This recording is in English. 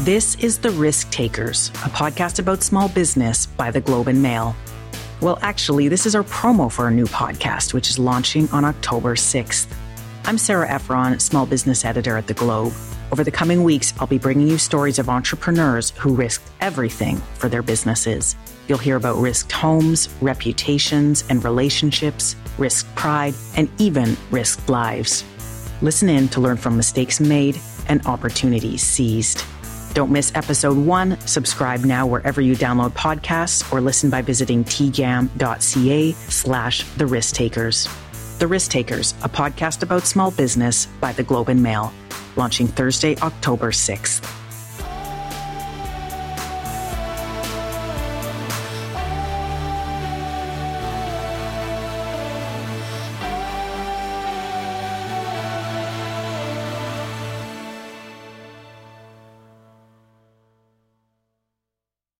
This is The Risk Takers, a podcast about small business by the Globe and Mail. Well, actually, this is our promo for our new podcast, which is launching on October 6th. I'm Sarah Efron, small business editor at The Globe. Over the coming weeks, I'll be bringing you stories of entrepreneurs who risked everything for their businesses. You'll hear about risked homes, reputations, and relationships, risked pride, and even risked lives. Listen in to learn from mistakes made and opportunities seized. Don't miss episode one. Subscribe now wherever you download podcasts or listen by visiting tgam.ca slash the risk takers. The Risk Takers, a podcast about small business by the Globe and Mail, launching Thursday, October 6th.